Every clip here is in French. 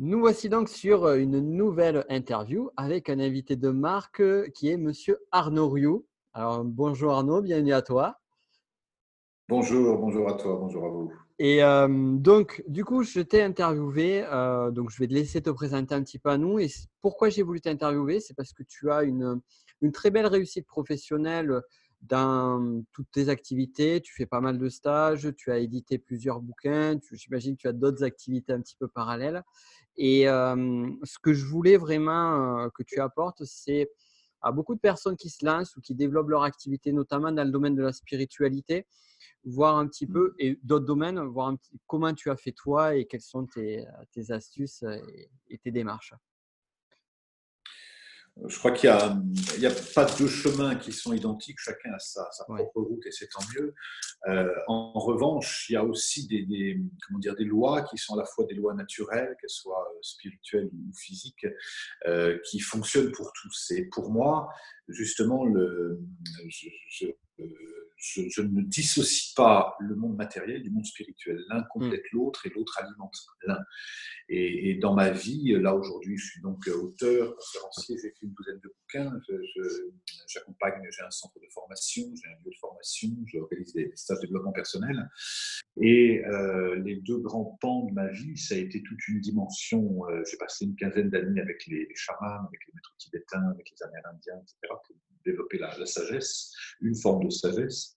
Nous voici donc sur une nouvelle interview avec un invité de marque qui est Monsieur Arnaud Rioux. Alors bonjour Arnaud, bienvenue à toi. Bonjour, bonjour à toi, bonjour à vous. Et euh, donc, du coup, je t'ai interviewé. Euh, donc, je vais te laisser te présenter un petit peu à nous. Et pourquoi j'ai voulu t'interviewer? C'est parce que tu as une, une, très belle réussite professionnelle dans toutes tes activités. Tu fais pas mal de stages, tu as édité plusieurs bouquins. J'imagine que tu as d'autres activités un petit peu parallèles. Et euh, ce que je voulais vraiment euh, que tu apportes, c'est à beaucoup de personnes qui se lancent ou qui développent leur activité, notamment dans le domaine de la spiritualité, voir un petit peu, et d'autres domaines, voir un petit, comment tu as fait toi et quelles sont tes, tes astuces et tes démarches. Je crois qu'il n'y a, a, pas deux chemins qui sont identiques, chacun a sa, propre route et c'est tant mieux. Euh, en, revanche, il y a aussi des, comment dire, des lois qui sont à la fois des lois naturelles, qu'elles soient euh, spirituelles ou physiques, euh, qui fonctionnent pour tous. Et pour moi, justement, le, je, je, ne dissocie pas le monde matériel du monde spirituel. L'un complète mm. l'autre et l'autre alimente l'un. Et, dans ma vie, là aujourd'hui, je suis donc auteur, conférencier, j'écris une douzaine de bouquins, j'accompagne, j'ai un centre de formation, j'ai un lieu de formation, j'organise des stages de développement personnel. Et euh, les deux grands pans de ma vie, ça a été toute une dimension. Euh, j'ai passé une quinzaine d'années avec les, les, chamans, avec les maîtres tibétains, avec les Amérindiens, etc., pour développer la, sagesse, une forme de sagesse,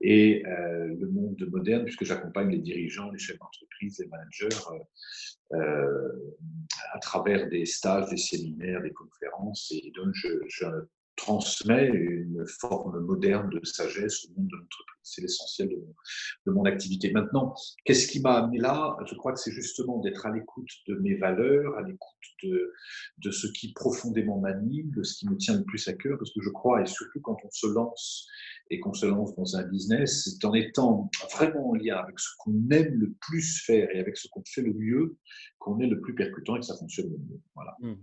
et euh, le monde moderne, puisque j'accompagne les dirigeants, les chefs d'entreprise, les managers, euh, euh, à travers des stages, des séminaires, des conférences, et donc je, je transmet une forme moderne de sagesse au monde de l'entreprise. C'est l'essentiel de, mon activité. Maintenant, qu'est-ce qui m'a amené là? Je crois que c'est justement d'être à l'écoute de mes valeurs, à l'écoute de ce qui profondément m'anime, de ce qui me tient le plus à cœur, parce que je crois, et surtout quand on se lance et qu'on se lance dans un business, c'est en étant vraiment en lien avec ce qu'on aime le plus faire et avec ce qu'on fait le mieux, qu'on est le plus percutant et que ça fonctionne le mieux. Voilà. Mmh.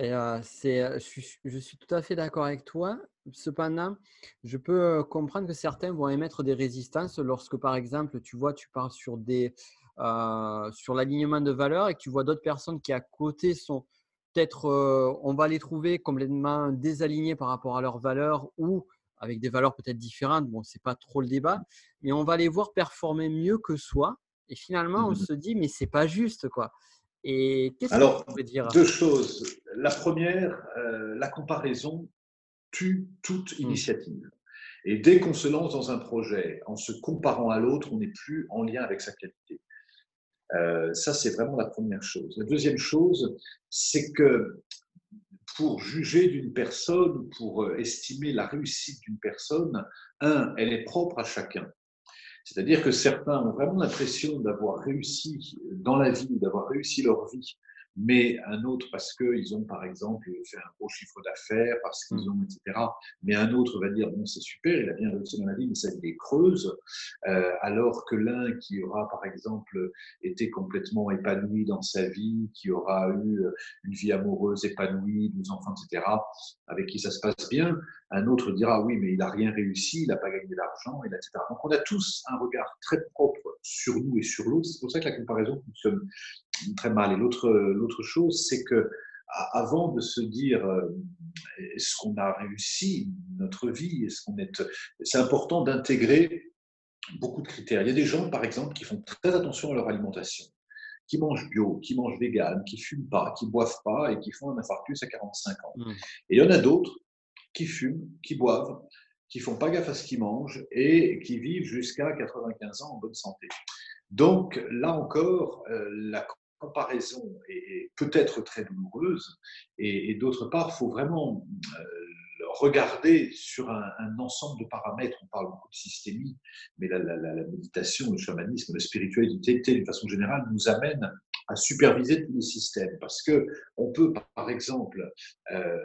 Et c'est, je suis, tout à fait d'accord avec toi. Cependant, je peux comprendre que certains vont émettre des résistances lorsque, par exemple, tu vois, tu parles sur, sur l'alignement de valeurs et que tu vois d'autres personnes qui, à côté, sont peut-être, on va les trouver complètement désalignées par rapport à leurs valeurs ou avec des valeurs peut-être différentes. Bon, c'est pas trop le débat, mais on va les voir performer mieux que soi. Et finalement, on mmh se dit, mais c'est pas juste, quoi. Et qu'est-ce Alors, que dire? deux choses. La première, euh, la comparaison tue toute mmh. initiative. Et dès qu'on se lance dans un projet en se comparant à l'autre, on n'est plus en lien avec sa qualité. Euh, ça, c'est vraiment la première chose. La deuxième chose, c'est que pour juger d'une personne, pour euh, estimer la réussite d'une personne, un, elle est propre à chacun. C'est-à-dire que certains ont vraiment l'impression d'avoir réussi dans la vie, d'avoir réussi leur vie mais un autre parce qu'ils ont, par exemple, fait un gros chiffre d'affaires, parce qu'ils mm. ont, etc. Mais un autre va dire, bon, c'est super, il a bien réussi dans la vie, mais ça il est creuse. Euh, alors que l'un qui aura, par exemple, été complètement épanoui dans sa vie, qui aura eu une vie amoureuse épanouie, deux enfants, etc., avec qui ça se passe bien, un autre dira, oui, mais il n'a rien réussi, il n'a pas gagné d'argent, etc. Donc on a tous un regard très propre sur nous et sur l'autre. C'est pour ça que la comparaison fonctionne très mal. Et l'autre, chose, c'est que avant de se dire euh, est-ce qu'on a réussi notre vie, est-ce qu'on est, c'est important d'intégrer beaucoup de critères. Il y a des gens, par exemple, qui font très attention à leur alimentation, qui mangent bio, qui mangent vegan, qui fument pas, qui boivent pas et qui font un infarctus à 45 ans. Mmh. Et il y en a d'autres qui fument, qui boivent, qui font pas gaffe à ce qu'ils mangent et qui vivent jusqu'à 95 ans en bonne santé. Donc là encore, euh, la comparaison est, peut-être très douloureuse et, d'autre part, il faut vraiment euh, regarder sur un, ensemble de paramètres. On parle beaucoup de systémie, mais la, méditation, le chamanisme, la spiritualité, d'une façon générale, nous amène à superviser tous les systèmes. Parce que on peut, par exemple, euh,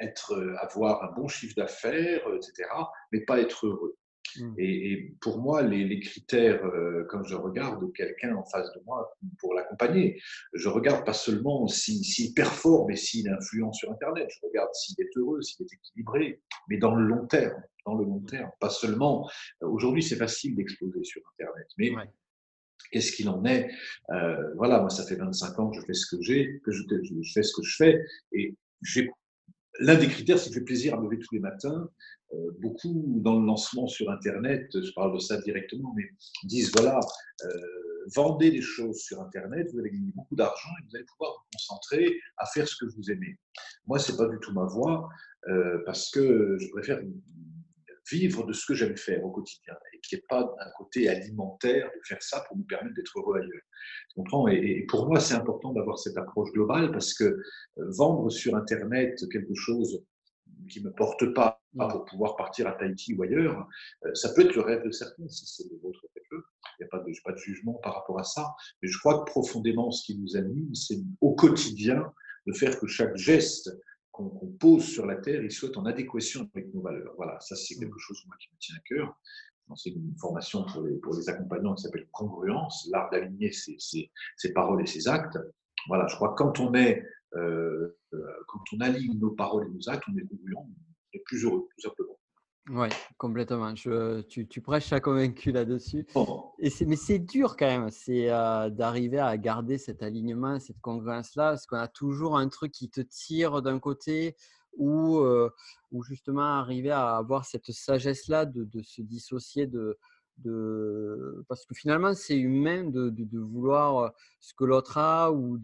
être, avoir un bon chiffre d'affaires, etc., mais pas être heureux. Mmh. Et, pour moi, les, critères, euh, quand je regarde quelqu'un en face de moi pour l'accompagner, je regarde pas seulement s'il performe et s'il influence sur Internet, je regarde s'il est heureux, s'il est équilibré, mais dans le long terme, dans le long terme, pas seulement. Aujourd'hui, c'est facile d'exploser sur Internet, mais Qu'est-ce qu'il en est? Euh, Voilà, moi, ça fait 25 ans que je fais ce que j'ai, que je, je, fais ce que je fais. Et l'un des critères, c'est que j'ai plaisir à me lever tous les matins. Euh, beaucoup dans le lancement sur Internet, je parle de ça directement, mais disent voilà, euh, vendez des choses sur Internet, vous allez gagner beaucoup d'argent et vous allez pouvoir vous concentrer à faire ce que vous aimez. Moi, c'est pas du tout ma voie parce que je préfère vivre de ce que j'aime faire au quotidien et qui n'est pas un côté alimentaire de faire ça pour nous permettre d'être heureux ailleurs. et, pour moi, c'est important d'avoir cette approche globale parce que euh, vendre sur Internet quelque chose qui ne me porte pas pour pouvoir partir à Tahiti ou ailleurs, euh, ça peut être le rêve de certains. Si c'est le vôtre, faites-le. Il n'y a pas de, pas de jugement par rapport à ça. Mais je crois que profondément, ce qui nous anime, c'est au quotidien de faire que chaque geste qu'on pose sur la Terre, il soit en adéquation avec nos valeurs. Voilà, ça c'est quelque chose moi, qui me tient à cœur. C'est une formation pour les, pour les accompagnants qui s'appelle congruence, l'art d'aligner ses, ses, paroles et ses actes. Voilà, je crois que quand on est, euh, euh, quand on aligne nos paroles et nos actes, on est congruent, on est plus heureux, tout simplement. Oui, complètement. Je, tu, tu, prêches à convaincu là-dessus. Et mais c'est dur quand même, c'est euh, d'arriver à garder cet alignement, cette congruence-là, parce qu'on a toujours un truc qui te tire d'un côté, ou, euh, ou justement arriver à avoir cette sagesse-là de, de, se dissocier de, de... Parce que finalement, c'est humain de, de, vouloir euh, ce que l'autre a ou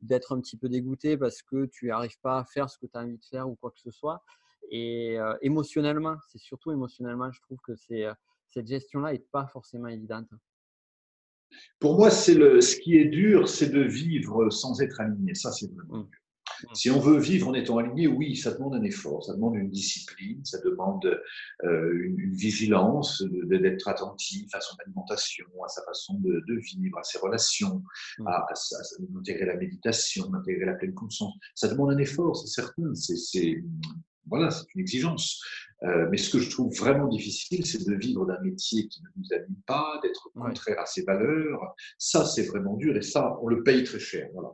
d'être un petit peu dégoûté parce que tu n'arrives pas à faire ce que tu as envie de faire ou quoi que ce soit. Et émotionnellement, c'est surtout émotionnellement, je trouve que cette gestion-là n'est pas forcément évidente. Pour moi, c'est le, ce qui est dur, c'est de vivre sans être aligné. Ça, c'est vraiment mmh. dur. Mmh. Si on veut vivre en étant aligné, oui, ça demande un effort, ça demande une discipline, ça demande une, vigilance, d'être attentif à son alimentation, à sa façon de, vivre, à ses relations, mmh. à, à, la méditation, d'intégrer la pleine conscience. Ça demande un effort, c'est certain. C'est voilà, c'est une exigence. Euh, mais ce que je trouve vraiment difficile, c'est de vivre d'un métier qui ne nous anime pas, d'être contraire à ses valeurs. Ça, c'est vraiment dur et ça, on le paye très cher. Voilà.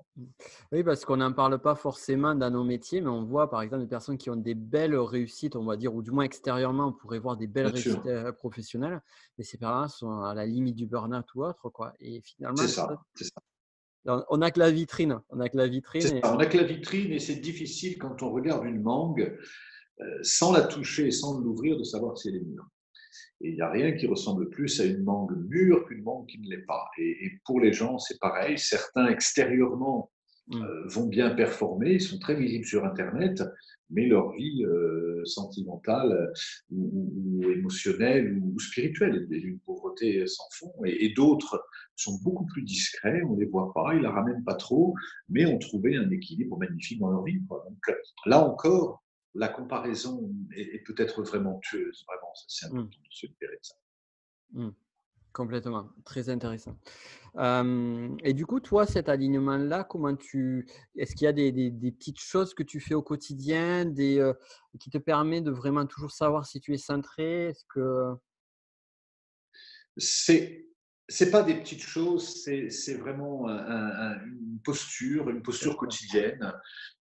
Oui, parce qu'on n'en parle pas forcément dans nos métiers, mais on voit par exemple des personnes qui ont des belles réussites, on va dire, ou du moins extérieurement, on pourrait voir des belles réussites euh, professionnelles, mais ces personnes sont à la limite du burn-out ou autre. Quoi. Et finalement, c'est ça, c'est ça. On n'a que la vitrine. On n'a que la vitrine. On n'a que la vitrine et c'est difficile quand on regarde une mangue euh, sans la toucher et sans l'ouvrir de savoir si elle est mûre. Et il n'y a rien qui ressemble plus à une mangue mûre qu'une mangue qui ne l'est pas. Et, pour les gens, c'est pareil. Certains extérieurement. Euh, vont bien performer, ils sont très visibles sur Internet, mais leur vie euh, sentimentale ou, émotionnelle ou, spirituelle est d'une pauvreté sans fond. Et, d'autres sont beaucoup plus discrets, on ne les voit pas, ils ne la ramènent pas trop, mais ont trouvé un équilibre magnifique dans leur vie. Donc là encore, la comparaison est, peut-être vraiment tueuse. Vraiment, c'est important mmh. de se libérer de ça. Mmh. Complètement, très intéressant. et du coup, toi, cet alignement-là, comment tu, est-ce qu'il y a des, petites choses que tu fais au quotidien, des, qui te permet de vraiment toujours savoir si tu es centré? Est-ce que c'est c'est pas des petites choses, c'est vraiment une posture, une posture quotidienne.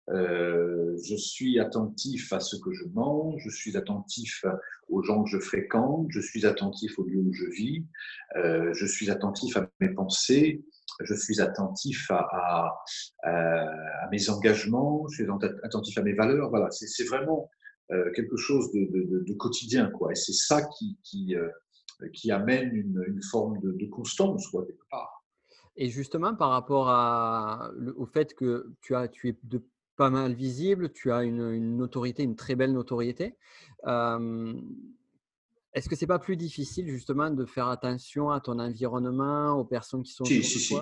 Euh, je suis attentif à ce que je mange, je suis attentif aux gens que je fréquente, je suis attentif au lieu où je vis, euh, je suis attentif à mes pensées, je suis attentif à, à, mes engagements, je suis attentif à mes valeurs. Voilà, c'est vraiment euh, quelque chose de, de, quotidien, quoi. Et c'est ça qui, qui, qui amène une, forme de, constance, quelque part. Et justement, par rapport au fait que tu, es pas mal visible, tu as une, une une très belle notoriété. Est-ce que c'est pas plus difficile justement de faire attention à ton environnement, aux personnes qui sont si, si, si.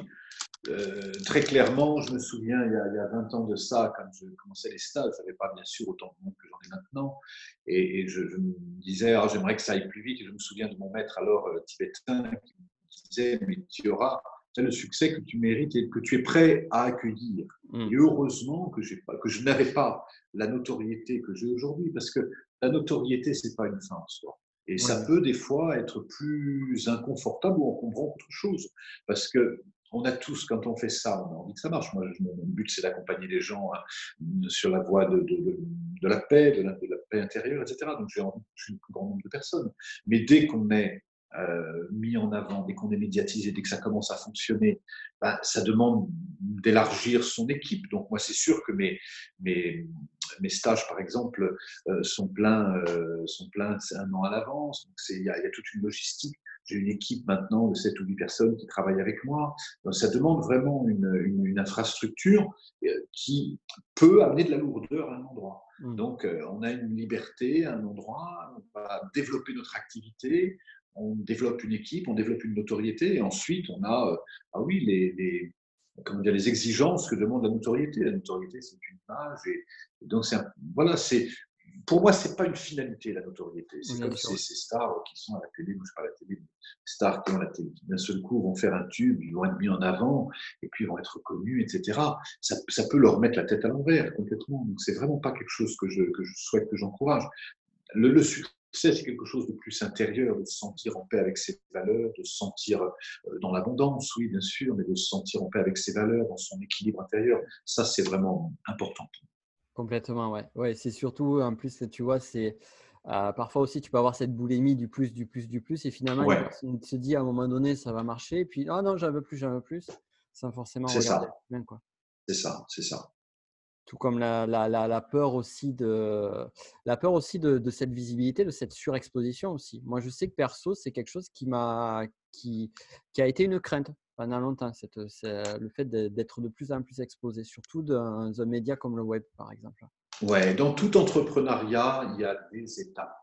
Euh, très clairement, je me souviens, il y, a, il y, a, 20 ans de ça, quand je commençais les stages, je n'avais pas bien sûr autant de monde que j'en ai maintenant. Et, je, me disais, ah, j'aimerais que ça aille plus vite. Et je me souviens de mon maître alors euh, tibétain qui me disait, mais tu auras le succès que tu mérites et que tu es prêt à accueillir. Mm. Et heureusement que, pas, que je n'avais pas la notoriété que j'ai aujourd'hui, parce que la notoriété, c'est pas une fin en soi. Et ça peut des fois être plus inconfortable ou encombrant qu'autre chose. Parce que on a tous, quand on fait ça, on a envie que ça marche. Moi, mon but, c'est d'accompagner les gens hein, sur la voie de, de, de, la paix, de la, paix intérieure, etc. Donc, j'ai envie de plus grand nombre de personnes. Mais dès qu'on est euh, mis en avant, dès qu'on est médiatisé, dès que ça commence à fonctionner, ben, ça demande d'élargir son équipe. Donc moi, c'est sûr que mes, mes, mes stages, par exemple, euh, sont pleins, euh, sont pleins un an à l'avance. Donc il y, a toute une logistique. J'ai une équipe maintenant de 7 ou 8 personnes qui travaillent avec moi. Donc ça demande vraiment une, une, infrastructure qui peut amener de la lourdeur à un endroit. Mmh. Donc on a une liberté à un endroit, on va développer notre activité, on développe une équipe, on développe une notoriété, et ensuite on a, euh, ah oui, les, les, comment dire, les exigences que demande la notoriété. La notoriété, c'est une page, et, donc c'est voilà, c'est pour moi, c'est pas une finalité la notoriété. C'est comme ces, ces, stars qui sont à la télé, moi je parle de la télé, stars qui ont la télé, qui d'un seul coup vont faire un tube, ils vont être mis en avant, et puis ils vont être connus, etc. Ça, ça peut leur mettre la tête à l'envers complètement. Donc c'est vraiment pas quelque chose que je, que je souhaite, que j'encourage. Le, le, succès c'est quelque chose de plus intérieur, de se sentir en paix avec ses valeurs, de se sentir euh, dans l'abondance, oui, bien sûr, mais de se sentir en paix avec ses valeurs, dans son équilibre intérieur. Ça, c'est vraiment important. Complètement, ouais. Ouais, c'est surtout, en plus, tu vois, c'est euh, parfois aussi, tu peux avoir cette boulimie du plus, du plus, du plus, et finalement, on se dit à un moment donné, ça va marcher, et puis, ah non, j'en veux plus, j'en veux plus, sans forcément regarder. C'est ça, c'est ça tout comme la, la, la, peur aussi de la peur aussi de, de, cette visibilité, de cette surexposition aussi. Moi, je sais que perso, c'est quelque chose qui m'a qui, qui a été une crainte pendant longtemps, cette, le fait d'être de plus en plus exposé, surtout dans un média comme le web, par exemple. Ouais, dans tout entrepreneuriat, il y a des étapes.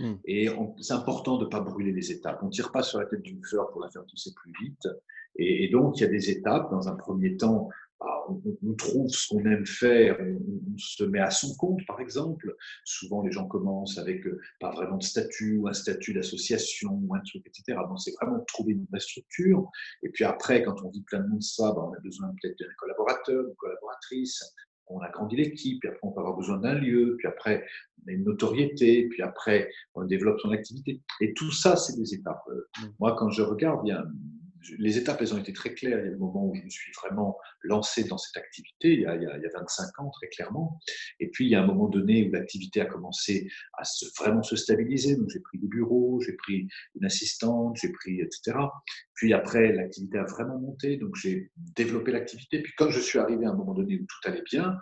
Mmh. Et c'est important de ne pas brûler les étapes. On ne tire pas sur la tête d'une fleur pour la faire pousser plus vite. Et, et, donc, il y a des étapes. Dans un premier temps, bah, on, trouve ce qu'on aime faire, on, se met à son compte, par exemple. Souvent, les gens commencent avec euh, pas vraiment de statut ou un statut d'association ou un truc, etc. Donc, c'est vraiment trouver une vraie structure. Et puis après, quand on dit plein de monde ça, bah, on a besoin peut-être d'un collaborateur, d'une collaboratrice. On a grandi l'équipe, puis après, on peut avoir besoin d'un lieu, puis après, on a une notoriété, puis après, on développe son activité. Et tout ça, c'est des étapes. Mmh. Moi, quand je regarde, il y a les étapes, elles ont été très claires. Il y a le moment où je me suis vraiment lancé dans cette activité, il y a, il y a 25 ans, très clairement. Et puis, il y a un moment donné où l'activité a commencé à se, vraiment se stabiliser. Donc, j'ai pris des bureaux, j'ai pris une assistante, j'ai pris, etc. Puis après, l'activité a vraiment monté. Donc, j'ai développé l'activité. Puis, quand je suis arrivé à un moment donné où tout allait bien,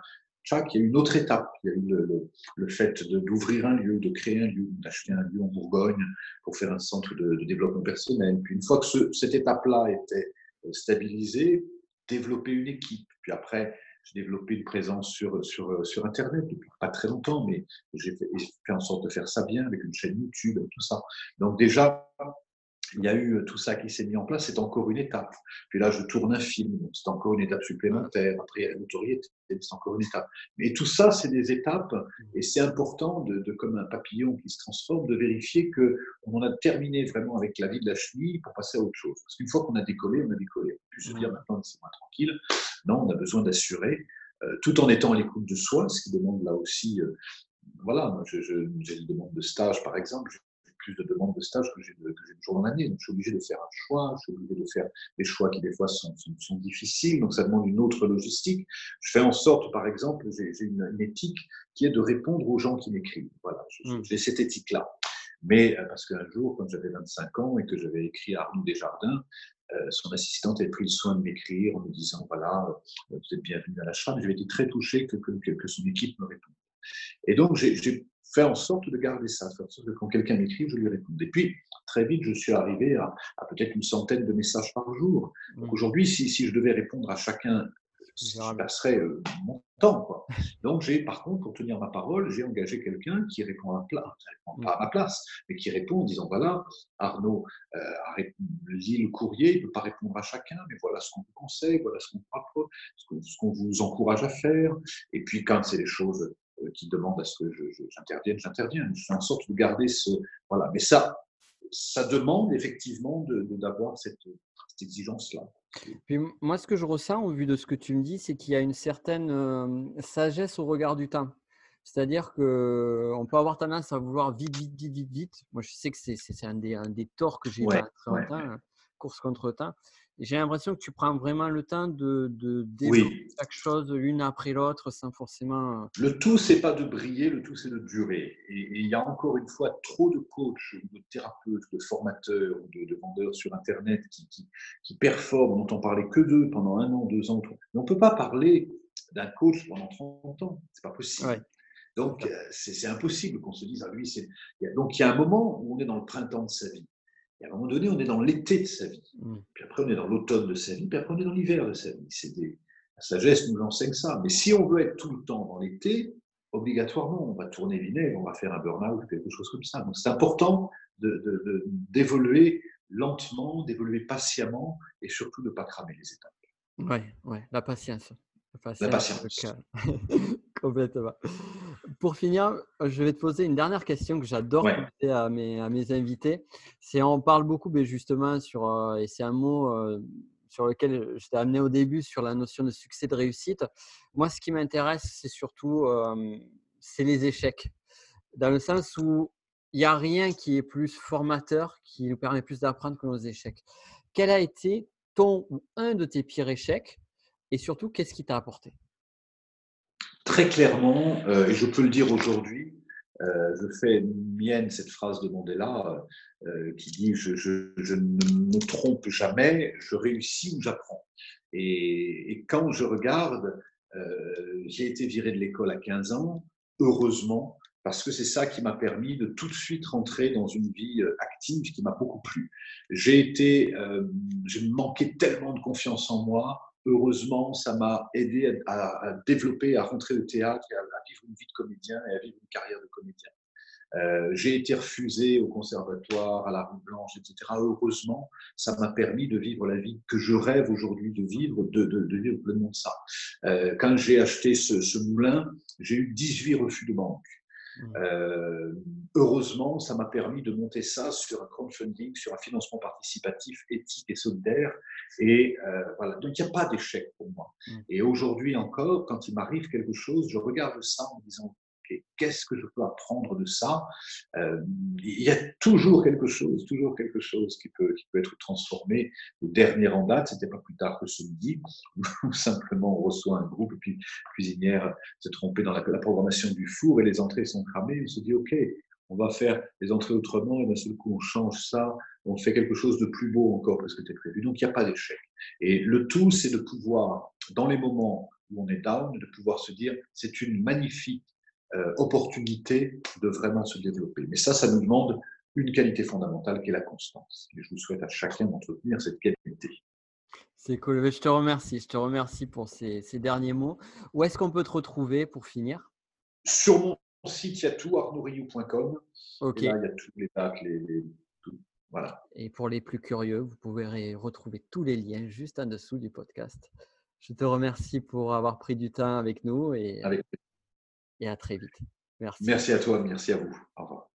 il y a une autre étape. Il y a eu le, le, fait d'ouvrir un lieu, de créer un lieu, d'acheter un lieu en Bourgogne pour faire un centre de, développement personnel. Puis une fois que cette étape-là était euh, stabilisée, développer une équipe. Puis après, j'ai développé une présence sur, sur, sur Internet depuis pas très longtemps, mais j'ai fait, fait, en sorte de faire ça bien avec une chaîne YouTube, tout ça. Donc déjà, il y a eu tout ça qui s'est mis en place, c'est encore une étape. Puis là, je tourne un film, c'est encore une étape supplémentaire. Après, il y a la notoriété, c'est encore une étape. Mais tout ça, c'est des étapes, et c'est important, de, comme un papillon qui se transforme, de vérifier qu'on en a terminé vraiment avec la vie de la chenille pour passer à autre chose. Parce qu'une fois qu'on a décollé, on a décollé. On peut se dire maintenant, c'est moins tranquille. Non, on a besoin d'assurer, euh, tout en étant à l'écoute de soi, ce qui demande là aussi euh, voilà, j'ai une demande de stage, par exemple, plus de demandes de stage que j'ai de, jour dans l'année. Donc, je suis obligé de faire un choix, je suis obligé de faire des choix qui, des fois, sont, sont, difficiles. Donc, ça demande une autre logistique. Je fais en sorte, par exemple, j'ai une, éthique qui est de répondre aux gens qui m'écrivent. Voilà, j'ai cette éthique-là. Mais euh, parce qu'un jour, quand j'avais 25 ans et que j'avais écrit à Arnaud Desjardins, euh, son assistante avait pris le soin de m'écrire en me disant voilà, euh, vous êtes bienvenue à la chambre. J'avais été très touché que, que, que son équipe me réponde. Et donc, j'ai faire en sorte de garder ça, faire en sorte que quand quelqu'un m'écrit, je lui réponde. Et puis, très vite, je suis arrivé à, peut-être une centaine de messages par jour. Donc mmh. aujourd'hui, si, si, je devais répondre à chacun, je passerais euh, mon temps. Quoi. Donc j'ai, par contre, pour tenir ma parole, j'ai engagé quelqu'un qui répond à, place, pas à ma place, mais qui répond en disant, voilà, Arnaud euh, lit le courrier, il ne peut pas répondre à chacun, mais voilà ce qu'on vous conseille, voilà ce qu'on ce qu'on vous encourage à faire. Et puis quand c'est des choses qui demande à ce que j'intervienne, j'interviens. Je fais en sorte de garder ce. Voilà. Mais ça, ça demande effectivement d'avoir de, cette, cette exigence-là. Puis moi, ce que je ressens au vu de ce que tu me dis, c'est qu'il y a une certaine euh, sagesse au regard du temps. C'est-à-dire qu'on peut avoir tendance à vouloir vite, vite, vite, vite, vite. Moi, je sais que c'est un des, un des torts que j'ai eu très longtemps. course contre temps. J'ai l'impression que tu prends vraiment le temps de, de développer chaque chose l'une après l'autre sans forcément. Euh, le tout, c'est pas de briller, le tout, c'est de durer. Et, il y a encore une fois trop de coachs, de thérapeutes, de formateurs, de, de vendeurs sur Internet qui, qui, qui performent, dont on parlait que d'eux pendant un an, deux ans. Trois. Mais on peut pas parler d'un coach pendant 30 ans. C'est pas possible. Donc, euh, c'est impossible qu'on se dise, à ah, lui. Donc, il y a un moment où on est dans le printemps de sa vie. Et à un moment donné, on est dans l'été de sa vie. Mm. Puis après, on est dans l'automne de sa vie. Puis après, on est dans l'hiver de sa vie. C'est des... La sagesse nous enseigne ça. Mais si on veut être tout le temps dans l'été, obligatoirement, on va tourner vinaigre, on va faire un burn-out ou quelque chose comme ça. Donc, c'est important d'évoluer de, lentement, d'évoluer patiemment et surtout de ne pas cramer les étapes. Oui, ouais, la patience. La patience. Complètement. Pour finir, je vais te poser une dernière question que j'adore poser à mes, à mes invités. C'est on parle beaucoup, mais justement sur euh, et c'est un mot euh, sur lequel je t'ai amené au début sur la notion de succès de réussite. Moi, ce qui m'intéresse, c'est surtout euh, c'est les échecs, dans le sens où il n'y a rien qui est plus formateur, qui nous permet plus d'apprendre que nos échecs. Quel a été ton ou un de tes pires échecs? Et surtout, qu'est-ce qui t'a apporté? Très clairement, euh, et je peux le dire aujourd'hui, euh, je fais mienne cette phrase de Mandela euh, qui dit je, ne me trompe jamais, je réussis ou j'apprends. Et, quand je regarde, j'ai été viré de l'école à 15 ans, heureusement, parce que c'est ça qui m'a permis de tout de suite rentrer dans une vie active qui m'a beaucoup plu. J'ai été, j'ai manqué tellement de confiance en moi, heureusement, ça m'a aidé à, développer, à rentrer au théâtre, à, vivre une vie de comédien et à vivre une carrière de comédien. Euh, j'ai été refusé au conservatoire, à la rue Blanche, etc. Heureusement, ça m'a permis de vivre la vie que je rêve aujourd'hui de vivre, de, vivre pleinement ça. Euh, quand j'ai acheté ce moulin, j'ai eu 18 refus de banque. Mmh. Euh, heureusement, ça m'a permis de monter ça sur un crowdfunding, sur un financement participatif, éthique et solidaire. Et euh, voilà, donc il n'y a pas d'échec pour moi. Mmh. Et aujourd'hui encore, quand il m'arrive quelque chose, je regarde ça en me disant qu'est-ce que je peux apprendre de ça? Euh, Il y a toujours quelque chose, toujours quelque chose qui peut, qui peut être transformé. Le dernier en date, c'était pas plus tard que ce midi, où simplement on reçoit un groupe, et puis la cuisinière s'est trompée dans la, programmation du four et les entrées sont cramées. On se dit, OK, on va faire les entrées autrement, et d'un seul coup, on change ça, on fait quelque chose de plus beau encore que ce qui était prévu. Donc, il n'y a pas d'échec. Et le tout, c'est de pouvoir, dans les moments où on est down, de pouvoir se dire, c'est une magnifique euh, opportunité de vraiment se développer. Mais ça, ça nous demande une qualité fondamentale qui est la constance. Et je vous souhaite à chacun d'entretenir cette qualité. C'est cool. Je te remercie. Je te remercie pour ces, derniers mots. Où est-ce qu'on peut te retrouver pour finir? Sur mon site, il y a tout, arnouriou.com. Ok. là, il y a tous les dates, les, Voilà. Et pour les plus curieux, vous pouvez retrouver tous les liens juste en dessous du podcast. Je te remercie pour avoir pris du temps avec nous et avec et à très vite. Merci. Merci à toi, merci à vous. Au revoir.